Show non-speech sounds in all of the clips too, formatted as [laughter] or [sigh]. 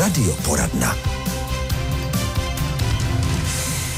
Radioporadna.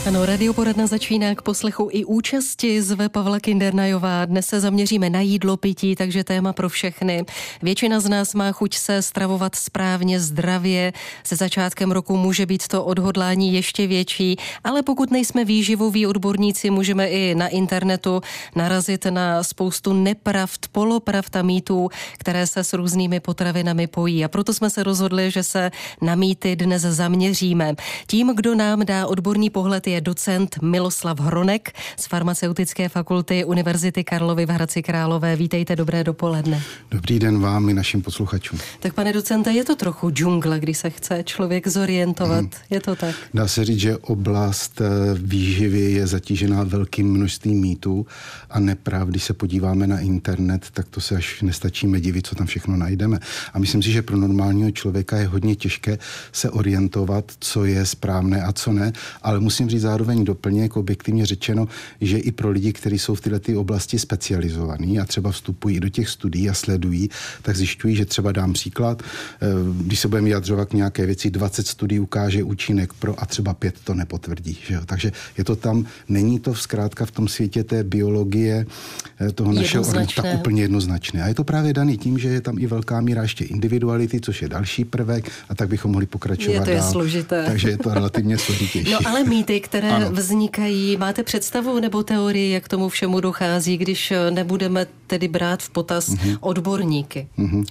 Ano, radioporadna začíná k poslechu i účasti. Zve Pavla Kindernajová. Dnes se zaměříme na jídlo, pití, takže téma pro všechny. Většina z nás má chuť se stravovat správně, zdravě. Se začátkem roku může být to odhodlání ještě větší, ale pokud nejsme výživoví odborníci, můžeme i na internetu narazit na spoustu nepravd, polopravd a mýtů, které se s různými potravinami pojí. A proto jsme se rozhodli, že se na mýty dnes zaměříme. Tím, kdo nám dá odborný pohled, je docent Miloslav Hronek z farmaceutické fakulty Univerzity Karlovy v Hradci Králové. Vítejte, dobré dopoledne. Dobrý den vám i našim posluchačům. Tak pane docente, je to trochu džungle, když se chce člověk zorientovat. Hmm. Je to tak? Dá se říct, že oblast eh, výživy je zatížená velkým množstvím mýtů a neprav. Když se podíváme na internet, tak to se až nestačíme divit, co tam všechno najdeme. A myslím si, že pro normálního člověka je hodně těžké se orientovat, co je správné a co ne, ale musím říct zároveň doplněk, objektivně řečeno, že i pro lidi, kteří jsou v této oblasti specializovaní a třeba vstupují do těch studií a sledují, tak zjišťují, že třeba dám příklad, eh, když se budeme vyjadřovat k nějaké věci, 20 studií ukáže účinek pro a třeba pět to nepotvrdí. Že jo? Takže je to tam, není to zkrátka v tom světě té biologie eh, toho našeho tak úplně jednoznačné. A je to právě daný tím, že je tam i velká míra ještě individuality, což je další prvek a tak bychom mohli pokračovat je to dál. Je složité. Takže je to relativně [laughs] složitější. No ale mýty, které ano. vznikají. Máte představu nebo teorii, jak tomu všemu dochází, když nebudeme tedy brát v potaz mm-hmm. odborníky? Mm-hmm.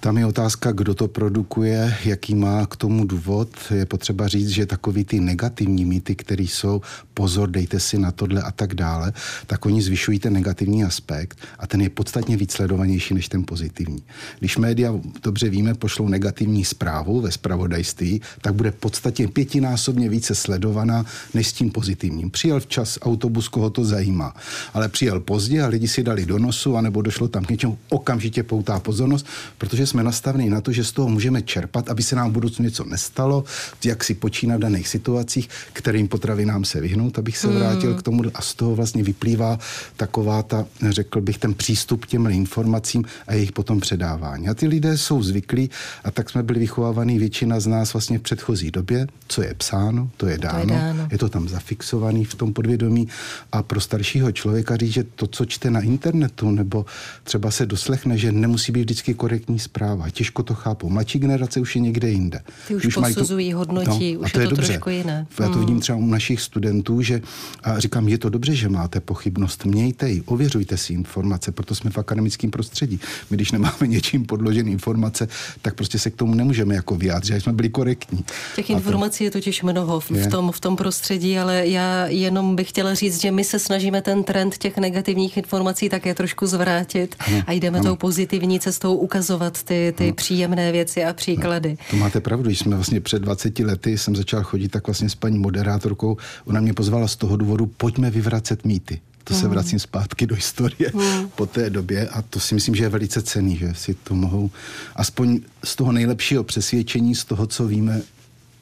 Tam je otázka, kdo to produkuje, jaký má k tomu důvod. Je potřeba říct, že takový ty negativní mýty, které jsou, pozor, dejte si na tohle a tak dále, tak oni zvyšují ten negativní aspekt a ten je podstatně víc sledovanější než ten pozitivní. Když média, dobře víme, pošlou negativní zprávu ve spravodajství, tak bude podstatně pětinásobně více sledovaná než s tím pozitivním. Přijel včas autobus, koho to zajímá, ale přijel pozdě a lidi si dali do nosu, anebo došlo tam k něčemu, okamžitě poutá pozornost, protože jsme nastaveni na to, že z toho můžeme čerpat, aby se nám v budoucnu něco nestalo, jak si počínat v daných situacích, kterým potravinám se vyhnout, abych se vrátil hmm. k tomu a z toho vlastně vyplývá taková ta, řekl bych, ten přístup k těm informacím a jejich potom předávání. A ty lidé jsou zvyklí a tak jsme byli vychovávaní většina z nás vlastně v předchozí době, co je psáno, to je dáno, to je, dáno. je to tam zafixovaný v tom podvědomí a pro staršího člověka říct, že to, co čte na internetu nebo třeba se doslechne, že nemusí být vždycky korektní zpráva. Těžko to chápu. Mladší generace už je někde jinde. Ty už, už posuzují, to, hodnotí, no, už a to je, je to dobře. trošku jiné. Já to hmm. vidím třeba u našich studentů, že a říkám, je to dobře, že máte pochybnost, mějte ji, ověřujte si informace, proto jsme v akademickém prostředí. My, když nemáme něčím podložené informace, tak prostě se k tomu nemůžeme jako vyjádřit, jsme byli korektní. Těch informací to, je totiž mnoho v, v, tom, v tom prostředí, ale já jenom bych chtěla říct, že my se snažíme ten trend těch negativních informací také trošku zvrátit ano, a jdeme ano. tou pozitivní cestou ukazovat ty, ty příjemné věci a příklady. No, to máte pravdu, když jsme vlastně před 20 lety jsem začal chodit tak vlastně s paní moderátorkou, ona mě pozvala z toho důvodu, pojďme vyvracet mýty. To se hmm. vracím zpátky do historie mm. po té době a to si myslím, že je velice cený, že si to mohou aspoň z toho nejlepšího přesvědčení, z toho, co víme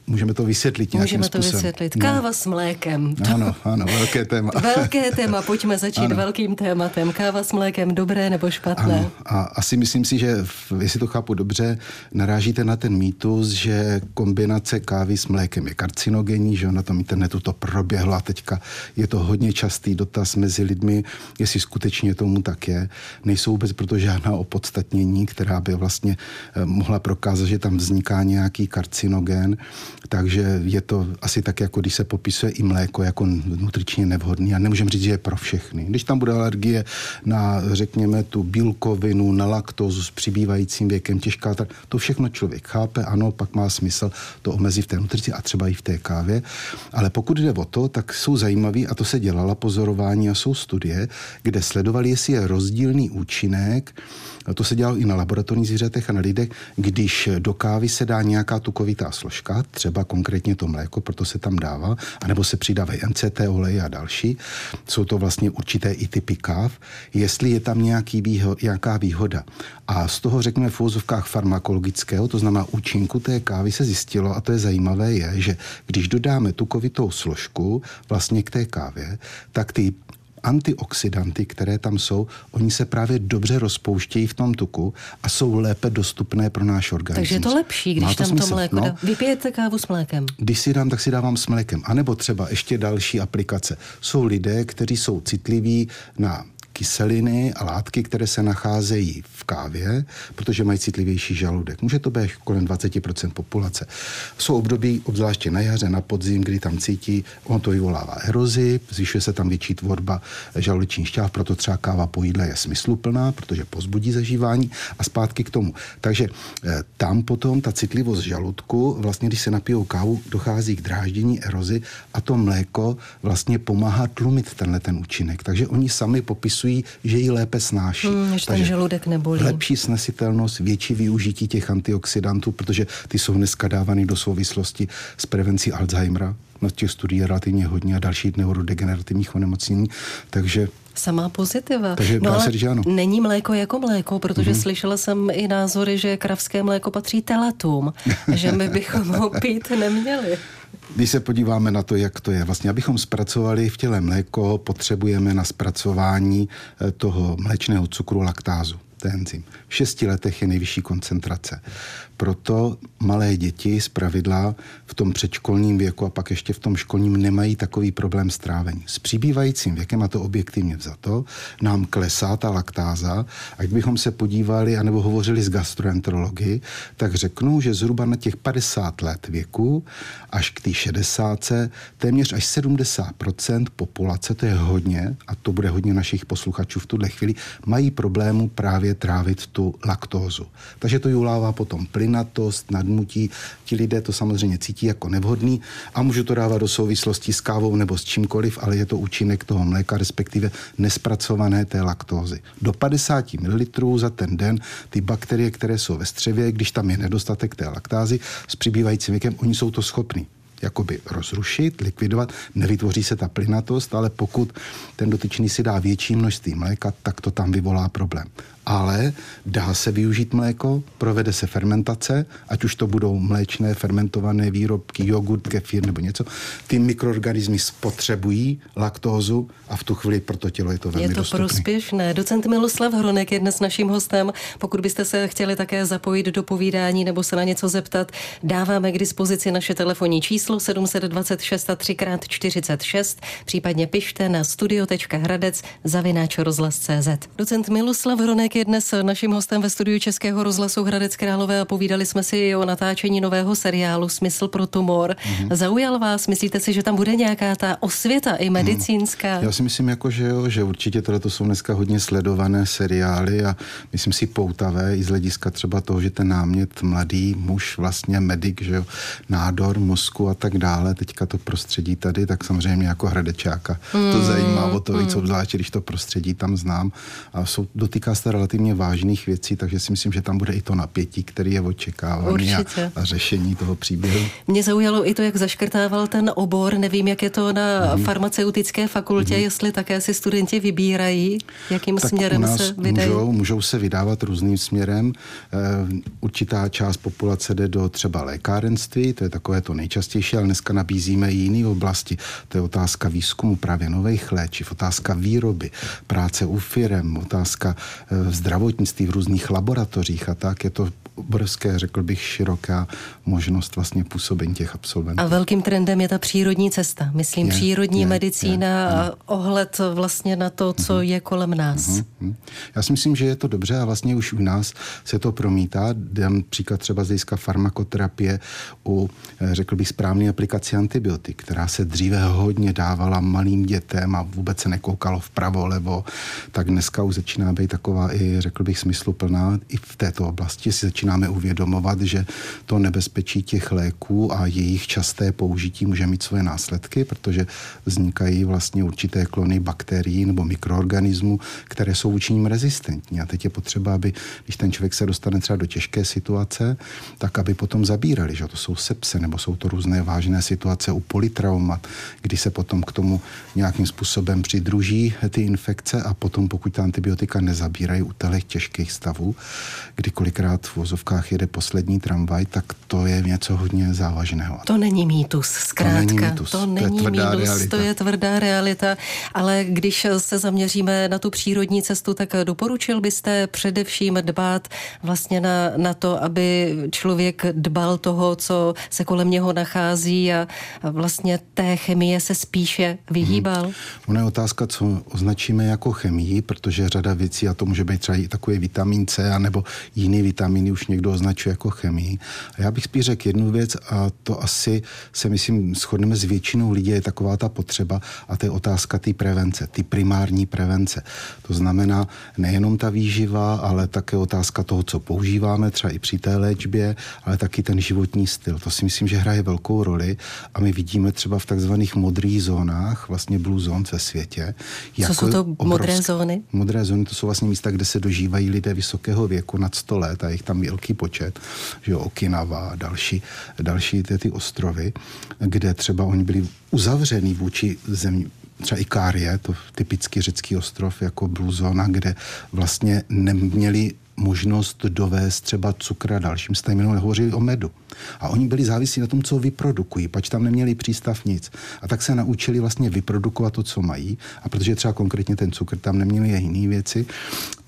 Můžeme to vysvětlit nějakým Můžeme to způsobem. vysvětlit. No. Káva no. s mlékem. Ano, ano, velké téma. [laughs] velké téma, pojďme začít ano. velkým tématem. Káva s mlékem, dobré nebo špatné? Ano. A asi myslím si, že, jestli to chápu dobře, narážíte na ten mýtus, že kombinace kávy s mlékem je karcinogenní, že na tom internetu to proběhlo a teďka je to hodně častý dotaz mezi lidmi, jestli skutečně tomu tak je. Nejsou vůbec proto žádná opodstatnění, která by vlastně eh, mohla prokázat, že tam vzniká nějaký karcinogen. Takže je to asi tak, jako když se popisuje i mléko jako nutričně nevhodný. A nemůžeme říct, že je pro všechny. Když tam bude alergie na, řekněme, tu bílkovinu, na laktózu s přibývajícím věkem, těžká, to všechno člověk chápe, ano, pak má smysl to omezit v té nutrici a třeba i v té kávě. Ale pokud jde o to, tak jsou zajímavý, a to se dělala pozorování a jsou studie, kde sledovali, jestli je rozdílný účinek to se dělalo i na laboratorních zvířatech a na lidech, když do kávy se dá nějaká tukovitá složka, třeba konkrétně to mléko, proto se tam dává, anebo se přidávají MCT olej a další. Jsou to vlastně určité i typy káv. Jestli je tam nějaký výho, nějaká výhoda. A z toho, řekněme, v úzovkách farmakologického, to znamená účinku té kávy, se zjistilo, a to je zajímavé, je, že když dodáme tukovitou složku vlastně k té kávě, tak ty antioxidanty, které tam jsou, oni se právě dobře rozpouštějí v tom tuku a jsou lépe dostupné pro náš organismus. Takže je to lepší, když to tam smysl? to mléko no, dá. Vypijete kávu s mlékem? Když si dám, tak si dávám s mlékem. A nebo třeba ještě další aplikace. Jsou lidé, kteří jsou citliví na kyseliny a látky, které se nacházejí v kávě, protože mají citlivější žaludek. Může to být kolem 20% populace. Jsou období, obzvláště na jaře, na podzim, kdy tam cítí, on to vyvolává erozi, zvyšuje se tam větší tvorba žaludečních šťáv, proto třeba káva po jídle je smysluplná, protože pozbudí zažívání a zpátky k tomu. Takže eh, tam potom ta citlivost žaludku, vlastně když se napijou kávu, dochází k dráždění erozi a to mléko vlastně pomáhá tlumit tenhle ten účinek. Takže oni sami popisují popisují, že ji lépe snáší. Hmm, než ten žaludek nebolí. Lepší snesitelnost, větší využití těch antioxidantů, protože ty jsou dneska dávány do souvislosti s prevencí Alzheimera. Na těch studií je relativně hodně a dalších neurodegenerativních onemocnění. Takže Samá pozitiva. Takže no, se říct, ano. Není mléko jako mléko, protože mm-hmm. slyšela jsem i názory, že kravské mléko patří telatům, [laughs] že my bychom ho pít neměli. Když se podíváme na to, jak to je, vlastně abychom zpracovali v těle mléko, potřebujeme na zpracování eh, toho mléčného cukru laktázu je enzym. V šesti letech je nejvyšší koncentrace. Proto malé děti z pravidla v tom předškolním věku a pak ještě v tom školním nemají takový problém s trávením. S přibývajícím věkem, a to objektivně vzato, nám klesá ta laktáza. A kdybychom se podívali anebo hovořili s gastroenterology, tak řeknou, že zhruba na těch 50 let věku až k té 60 téměř až 70% populace, to je hodně, a to bude hodně našich posluchačů v tuhle chvíli, mají problému právě trávit tu laktózu. Takže to vyvolává potom plynatost, nadmutí. Ti lidé to samozřejmě cítí jako nevhodný a můžu to dávat do souvislosti s kávou nebo s čímkoliv, ale je to účinek toho mléka, respektive nespracované té laktózy. Do 50 ml za ten den ty bakterie, které jsou ve střevě, když tam je nedostatek té laktázy s přibývajícím věkem, oni jsou to schopni jakoby rozrušit, likvidovat, nevytvoří se ta plynatost, ale pokud ten dotyčný si dá větší množství mléka, tak to tam vyvolá problém ale dá se využít mléko, provede se fermentace, ať už to budou mléčné fermentované výrobky, jogurt, kefír nebo něco. Ty mikroorganismy spotřebují laktózu a v tu chvíli pro to tělo je to velmi Je to dostupný. prospěšné. Docent Miloslav Hronek je dnes naším hostem. Pokud byste se chtěli také zapojit do povídání nebo se na něco zeptat, dáváme k dispozici naše telefonní číslo 726 a 3x46, případně pište na studio.hradec zavináč rozhlas.cz. Docent Miloslav Hronek je dnes naším hostem ve studiu Českého rozhlasu Hradec Králové a povídali jsme si o natáčení nového seriálu Smysl pro tumor. Mm-hmm. Zaujal vás? Myslíte si, že tam bude nějaká ta osvěta i medicínská? Mm. Já si myslím, jako, že, jo, že určitě tohle to jsou dneska hodně sledované seriály a myslím si poutavé i z hlediska třeba toho, že ten námět mladý muž, vlastně medic, že jo, nádor mozku a tak dále, teďka to prostředí tady, tak samozřejmě jako hradečáka mm. to zajímá o to víc, mm. obzvlášť, když to prostředí tam znám a jsou, dotýká se relativně vážných věcí, takže si myslím, že tam bude i to napětí, který je očekávaný a, a řešení toho příběhu. Mě zaujalo i to, jak zaškrtával ten obor. Nevím, jak je to na mm. farmaceutické fakultě, mm. jestli také si studenti vybírají, jakým tak směrem se vydají. Můžou, můžou se vydávat různým směrem. E, určitá část populace jde do třeba lékárenství, to je takové to nejčastější, ale dneska nabízíme i jiné oblasti. To je otázka výzkumu právě nových léčiv, otázka výroby, práce u firem, otázka e, zdravotnictví, v různých laboratořích a tak. Je to obrovské, řekl bych, široká možnost vlastně působení těch absolventů. A velkým trendem je ta přírodní cesta. Myslím, je, přírodní je, medicína je, a ohled vlastně na to, co uh-huh. je kolem nás. Uh-huh. Já si myslím, že je to dobře a vlastně už u nás se to promítá. Dám příklad třeba z hlediska farmakoterapie u, eh, řekl bych, správné aplikaci antibiotik, která se dříve hodně dávala malým dětem a vůbec se nekoukalo vpravo, levo, tak dneska už začíná být taková i, řekl bych, smysluplná i v této oblasti. Si začíná začínáme uvědomovat, že to nebezpečí těch léků a jejich časté použití může mít svoje následky, protože vznikají vlastně určité klony bakterií nebo mikroorganismů, které jsou vůči ním rezistentní. A teď je potřeba, aby když ten člověk se dostane třeba do těžké situace, tak aby potom zabírali, že to jsou sepse nebo jsou to různé vážné situace u polytraumat, kdy se potom k tomu nějakým způsobem přidruží ty infekce a potom, pokud ta antibiotika nezabírají u těch těžkých stavů, kdy kolikrát v vozovkách jede poslední tramvaj, tak to je něco hodně závažného. To není mýtus, zkrátka. To není mýtus, to, není to je tvrdá mýtus, realita. to je tvrdá realita, ale když se zaměříme na tu přírodní cestu, tak doporučil byste především dbát vlastně na, na to, aby člověk dbal toho, co se kolem něho nachází a, a vlastně té chemie se spíše vyhýbal? Hmm. Ona je otázka, co označíme jako chemii, protože řada věcí, a to může být třeba i takový vitamin C, anebo jiný vitamíny už někdo označuje jako chemii. A já bych spíš řekl jednu věc a to asi se myslím shodneme s většinou lidí, je taková ta potřeba a to je otázka té prevence, ty primární prevence. To znamená nejenom ta výživa, ale také otázka toho, co používáme třeba i při té léčbě, ale taky ten životní styl. To si myslím, že hraje velkou roli a my vidíme třeba v takzvaných modrých zónách, vlastně blue zones ve světě. Jako co jsou to obrovské, modré zóny? Modré zóny to jsou vlastně místa, kde se dožívají lidé vysokého věku nad 100 let a jich tam velký počet, že jo, Okinawa a další, další ty, ty ostrovy, kde třeba oni byli uzavřený vůči zemí, třeba Ikárie, to typický řecký ostrov jako Blue Zona, kde vlastně neměli možnost dovést třeba cukr a dalším minule hovořili o medu. A oni byli závislí na tom, co vyprodukují, pač tam neměli přístav nic. A tak se naučili vlastně vyprodukovat to, co mají. A protože třeba konkrétně ten cukr tam neměli jiné věci,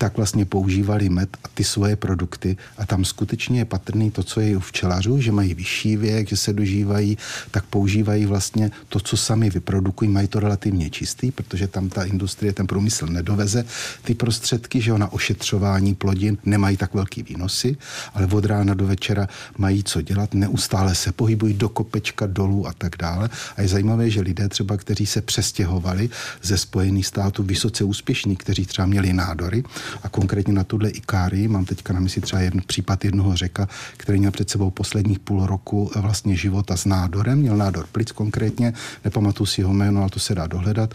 tak vlastně používali med a ty svoje produkty. A tam skutečně je patrný to, co je u včelařů, že mají vyšší věk, že se dožívají, tak používají vlastně to, co sami vyprodukují, mají to relativně čistý, protože tam ta industrie, ten průmysl nedoveze ty prostředky, že na ošetřování plodin nemají tak velký výnosy, ale od rána do večera mají co dělat, neustále se pohybují do kopečka, dolů a tak dále. A je zajímavé, že lidé třeba, kteří se přestěhovali ze Spojených států, vysoce úspěšní, kteří třeba měli nádory a konkrétně na tuhle Ikárii, mám teďka na mysli třeba jeden případ jednoho řeka, který měl před sebou posledních půl roku vlastně života s nádorem, měl nádor plic konkrétně, nepamatuju si jeho jméno, ale to se dá dohledat,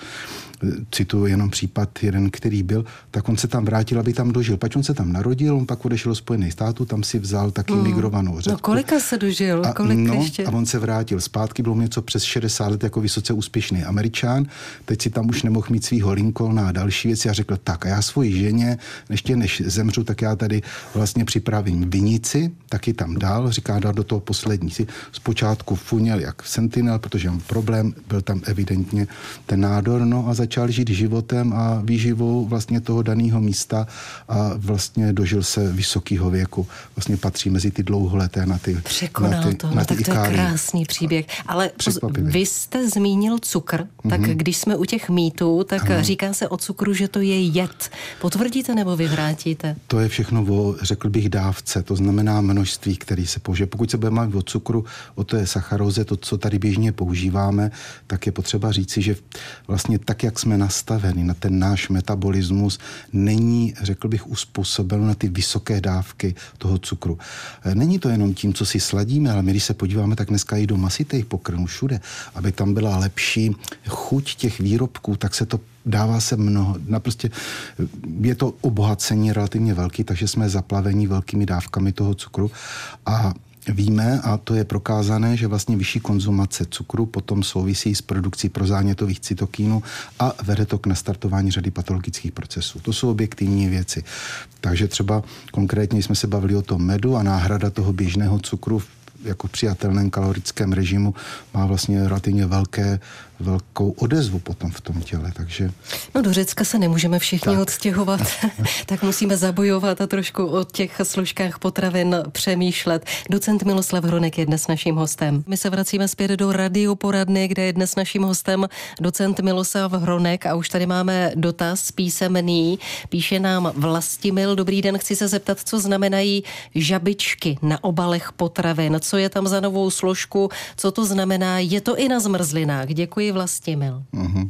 cituju jenom případ jeden, který byl, tak on se tam vrátil, aby tam dožil. Pač on se tam narodil, on pak odešel do Spojených států, tam si vzal taky mm. migrovanou řepku. No kolika se dožil? A, Kolik no, ještě? a on se vrátil zpátky, bylo něco přes 60 let jako vysoce úspěšný američan, teď si tam už nemohl mít svýho Lincolna a další věci a řekl, tak a já svoji ženě, ještě než zemřu, tak já tady vlastně připravím vinici, taky tam dal, říká, dal do toho poslední. Si zpočátku funěl jak sentinel, protože mám problém, byl tam evidentně ten nádor, no a začal žít životem a výživou vlastně toho daného místa a vlastně dožil se vysokého věku. Vlastně patří mezi ty dlouholeté na ty Překonal na ty, to, na no, ty tak to je krásný příběh. Ale vy jste zmínil cukr, tak mm-hmm. když jsme u těch mýtů, tak ano. říká se o cukru, že to je jed. Potvrdíte nebo vyvrátíte? To je všechno o, řekl bych, dávce, to znamená množství, který se použije. Pokud se budeme o cukru, o to je sacharóze, to, co tady běžně používáme, tak je potřeba říci, že vlastně tak, jak jsme nastaveni na ten náš metabolismus, není, řekl bych, uspůsoben na ty vysoké dávky toho cukru. E, není to jenom tím, co si sladíme, ale my, když se podíváme, tak dneska i do masitých pokrmů všude, aby tam byla lepší chuť těch výrobků, tak se to dává se mnoho, naprosto je to obohacení relativně velký, takže jsme zaplavení velkými dávkami toho cukru a Víme, a to je prokázané, že vlastně vyšší konzumace cukru potom souvisí s produkcí prozánětových cytokínů a vede to k nastartování řady patologických procesů. To jsou objektivní věci. Takže třeba konkrétně jsme se bavili o tom medu a náhrada toho běžného cukru jako přijatelném kalorickém režimu má vlastně relativně velké velkou odezvu potom v tom těle, takže... No do Řecka se nemůžeme všichni tak. odstěhovat, [laughs] [laughs] tak musíme zabojovat a trošku o těch složkách potravin přemýšlet. Docent Miloslav Hronek je dnes naším hostem. My se vracíme zpět do radioporadny, kde je dnes naším hostem docent Miloslav Hronek a už tady máme dotaz písemný. Píše nám Vlastimil. Dobrý den, chci se zeptat, co znamenají žabičky na obalech potravin. Co je tam za novou složku? Co to znamená? Je to i na zmrzlinách? Děkuji Děkuji, Vlastimil. Mm-hmm.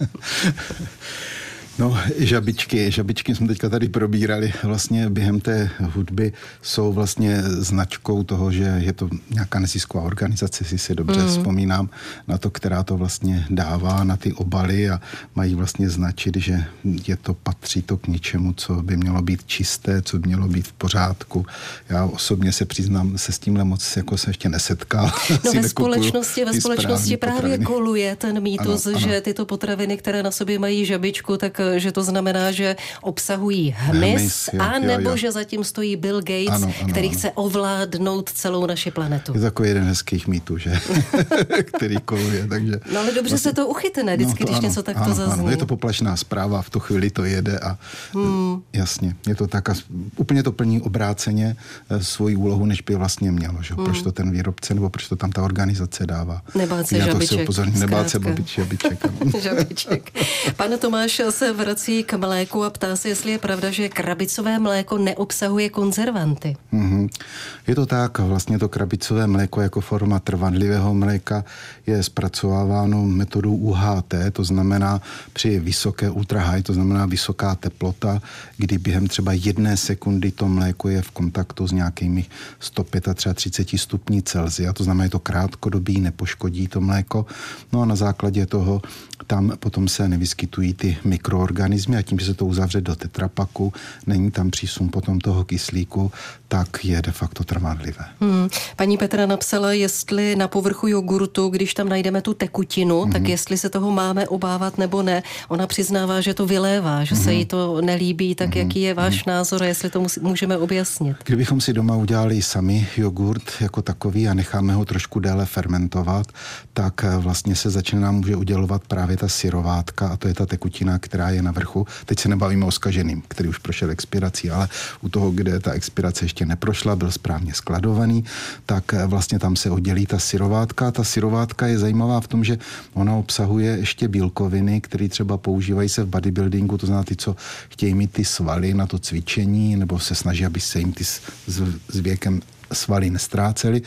[laughs] No, žabičky, žabičky jsme teďka tady probírali. Vlastně během té hudby jsou vlastně značkou toho, že je to nějaká nezisková organizace, si si dobře mm. vzpomínám na to, která to vlastně dává na ty obaly a mají vlastně značit, že je to, patří to k něčemu, co by mělo být čisté, co by mělo být v pořádku. Já osobně se přiznám, se s tímhle moc jako se ještě nesetkal. [laughs] No ve společnosti, ve společnosti právě potraviny. koluje ten mýtus, ano, ano. že tyto potraviny, které na sobě mají žabičku, tak že to znamená, že obsahují hmyz, hmyz jo, a nebo jo. že zatím stojí Bill Gates, ano, ano, který ano. chce ovládnout celou naši planetu. Je takový jeden hezkých mýtů, že? [laughs] který koluje. Takže no ale dobře vlastně, se to uchytne vždycky, no to když ano, něco takto ano, zazní. Ano, je to poplašná zpráva, v tu chvíli to jede a hmm. jasně, je to tak a úplně to plní obráceně eh, svoji úlohu, než by vlastně mělo. Že? Hmm. Proč to ten výrobce nebo proč to tam ta organizace dává. Nebát se žabiček. Nebát se žabiček. [laughs] žabiček. Pane Tomáš se vrací k mléku a ptá se, jestli je pravda, že krabicové mléko neobsahuje konzervanty. Mm-hmm. Je to tak, vlastně to krabicové mléko jako forma trvanlivého mléka je zpracováváno metodou UHT, to znamená při vysoké ultra high, to znamená vysoká teplota, kdy během třeba jedné sekundy to mléko je v kontaktu s nějakými 135 stupní Celsia, to znamená, je to krátkodobý, nepoškodí to mléko. No a na základě toho tam potom se nevyskytují ty mikroorganismy a tím, že se to uzavře do tetrapaku, není tam přísun potom toho kyslíku, tak je de facto trvanlivé. Hmm. Paní Petra napsala, jestli na povrchu jogurtu, když tam najdeme tu tekutinu, hmm. tak jestli se toho máme obávat nebo ne. Ona přiznává, že to vylévá, že hmm. se jí to nelíbí, tak hmm. jaký je váš hmm. názor a jestli to můžeme objasnit? Kdybychom si doma udělali sami jogurt jako takový a necháme ho trošku déle fermentovat, tak vlastně se začíná může udělovat právě ta syrovátka a to je ta tekutina, která je na vrchu. Teď se nebavíme o skaženým, který už prošel expirací, ale u toho, kde ta expirace ještě neprošla, byl správně skladovaný, tak vlastně tam se oddělí ta syrovátka. Ta syrovátka je zajímavá v tom, že ona obsahuje ještě bílkoviny, které třeba používají se v bodybuildingu, to znamená ty, co chtějí mít ty svaly na to cvičení, nebo se snaží, aby se jim ty s, s věkem svaly nestrácely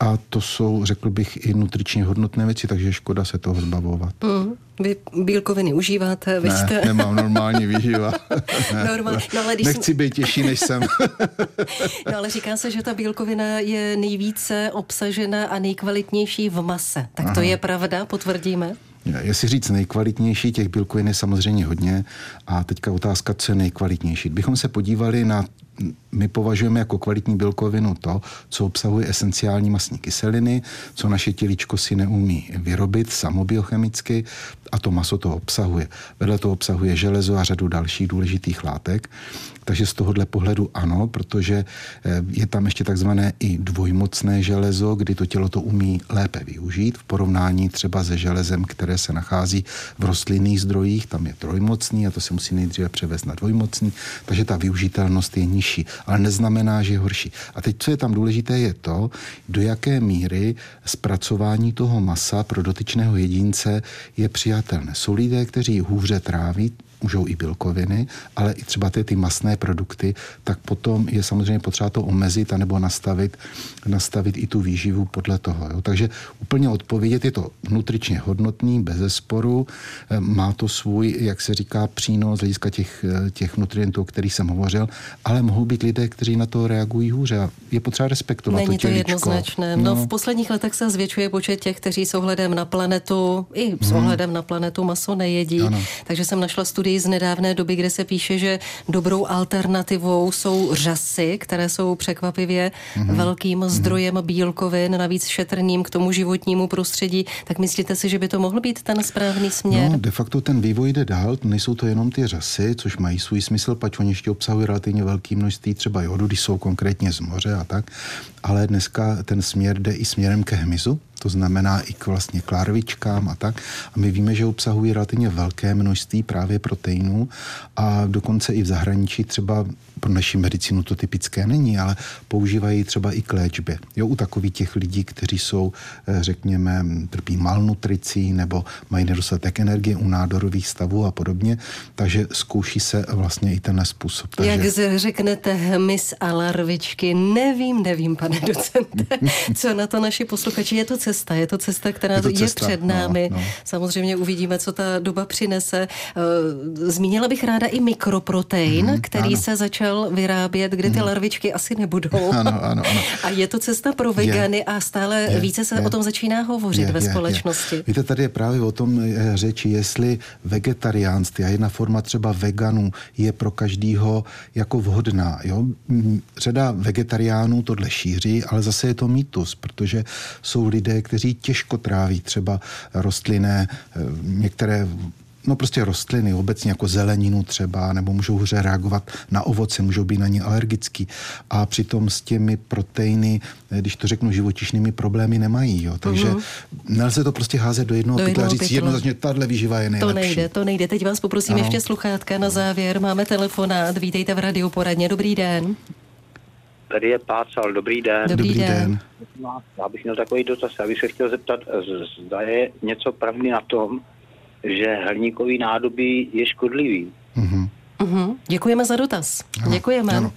a to jsou, řekl bych, i nutričně hodnotné věci, takže škoda se toho zbavovat. Mm. Vy bílkoviny užíváte? Vy ne, jste... nemám normální výživa. [laughs] Normál... no, ale když Nechci jsem... být těžší, než jsem. [laughs] no ale říká se, že ta bílkovina je nejvíce obsažena a nejkvalitnější v mase. Tak Aha. to je pravda, potvrdíme? Jestli říct nejkvalitnější, těch bílkovin je samozřejmě hodně. A teďka otázka, co je nejkvalitnější. Bychom se podívali na my považujeme jako kvalitní bílkovinu to, co obsahuje esenciální masní kyseliny, co naše tělíčko si neumí vyrobit samobiochemicky a to maso to obsahuje. Vedle toho obsahuje železo a řadu dalších důležitých látek. Takže z tohohle pohledu ano, protože eh, je tam ještě takzvané i dvojmocné železo, kdy to tělo to umí lépe využít v porovnání třeba se železem, které se nachází v rostlinných zdrojích, tam je trojmocný a to se musí nejdříve převést na dvojmocný, takže ta využitelnost je nižší, ale neznamená, že je horší. A teď, co je tam důležité, je to, do jaké míry zpracování toho masa pro dotyčného jedince je přijatelné. Jsou lidé, kteří hůře tráví můžou i bílkoviny, ale i třeba ty, ty masné produkty, tak potom je samozřejmě potřeba to omezit anebo nastavit, nastavit i tu výživu podle toho. Jo. Takže úplně odpovědět, je to nutričně hodnotný, bez zesporu, eh, má to svůj, jak se říká, přínos z hlediska těch, eh, těch nutrientů, o kterých jsem hovořil, ale mohou být lidé, kteří na to reagují hůře a je potřeba respektovat Není to, to jednoznačné. No. no, v posledních letech se zvětšuje počet těch, kteří s ohledem na planetu, i s hmm. ohledem na planetu maso nejedí. Ano. Takže jsem našla studii z nedávné doby, kde se píše, že dobrou alternativou jsou řasy, které jsou překvapivě mm-hmm. velkým mhm. zdrojem mm-hmm. bílkovin, navíc šetrným k tomu životnímu prostředí. Tak myslíte si, že by to mohl být ten správný směr? No, de facto ten vývoj jde dál. Nejsou to jenom ty řasy, což mají svůj smysl, pač oni ještě obsahují relativně velké množství třeba jodu, když jsou konkrétně z moře a tak. Ale dneska ten směr jde i směrem ke hmyzu, to znamená i k vlastně klárvičkám a tak. A my víme, že obsahují relativně velké množství právě proteinů a dokonce i v zahraničí třeba pro naši medicínu to typické není, ale používají třeba i k léčbě. Jo, u takových těch lidí, kteří jsou, eh, řekněme, trpí malnutricí nebo mají nedostatek energie u nádorových stavů a podobně, takže zkouší se vlastně i ten způsob. Takže... Jak řeknete hmyz a larvičky, nevím, nevím, pane docente, [laughs] co na to naši posluchači. Je to cesta, je to cesta, která je, to cesta, je před no, námi. No, no. Samozřejmě uvidíme, co ta doba přinese. Eh, zmínila bych ráda i mikroprotein, mm, který ano. se začal vyrábět, kde ty mm. larvičky asi nebudou. Ano, ano, ano. [laughs] A je to cesta pro vegany je, a stále je, více se je, o tom začíná hovořit je, ve je, společnosti. Je. Víte, tady je právě o tom eh, řeči, jestli vegetariánství a jedna forma třeba veganů je pro každýho jako vhodná. Jo? Řada vegetariánů tohle šíří, ale zase je to mýtus, protože jsou lidé, kteří těžko tráví třeba rostlinné, eh, některé no prostě rostliny, obecně jako zeleninu třeba, nebo můžou hůře reagovat na ovoce, můžou být na ně alergický. A přitom s těmi proteiny, eh, když to řeknu, živočišnými problémy nemají. Jo. Takže uh-huh. nelze to prostě házet do jednoho do pytla a říct jednoznačně, tahle výživa je nejlepší. To nejde, to nejde. Teď vás poprosím ano. ještě sluchátka na závěr. Máme telefonát, vítejte v Radio Poradně. Dobrý den. Tady je Pácal, dobrý den. Dobrý, dobrý den. den. Já bych měl takový dotaz, já bych se chtěl zeptat, zda je něco pravdy na tom, že hliníkový nádobí je škodlivý. Uh-huh. Uh-huh. Děkujeme za dotaz. Ano, Děkujeme. Ano.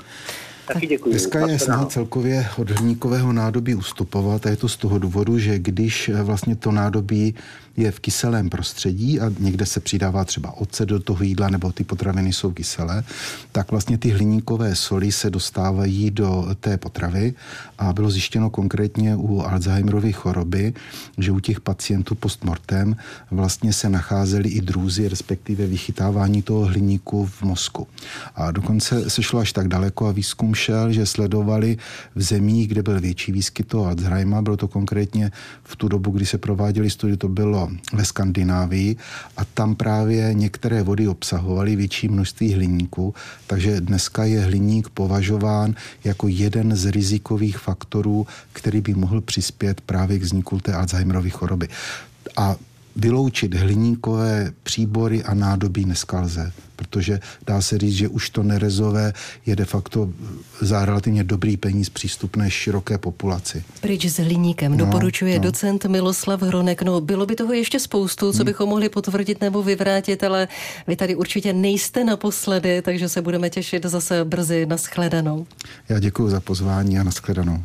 Taky děkuji. Dneska je snaha celkově od hliníkového nádobí ustupovat a je to z toho důvodu, že když eh, vlastně to nádobí je v kyselém prostředí a někde se přidává třeba ocet do toho jídla nebo ty potraviny jsou kyselé, tak vlastně ty hliníkové soli se dostávají do té potravy a bylo zjištěno konkrétně u Alzheimerovy choroby, že u těch pacientů postmortem vlastně se nacházely i drůzy, respektive vychytávání toho hliníku v mozku. A dokonce se šlo až tak daleko a výzkum šel, že sledovali v zemích, kde byl větší výskyt toho Alzheimera, bylo to konkrétně v tu dobu, kdy se prováděly studie, to bylo ve Skandinávii a tam právě některé vody obsahovaly větší množství hliníku, takže dneska je hliník považován jako jeden z rizikových faktorů, který by mohl přispět právě k vzniku té Alzheimerovy choroby. A vyloučit hliníkové příbory a nádobí dneska lze, protože dá se říct, že už to nerezové je de facto za relativně dobrý peníz přístupné široké populaci. Pryč s hliníkem, no, doporučuje no. docent Miloslav Hronek. No, bylo by toho ještě spoustu, co hmm. bychom mohli potvrdit nebo vyvrátit, ale vy tady určitě nejste naposledy, takže se budeme těšit zase brzy na shledanou. Já děkuji za pozvání a na shledanou.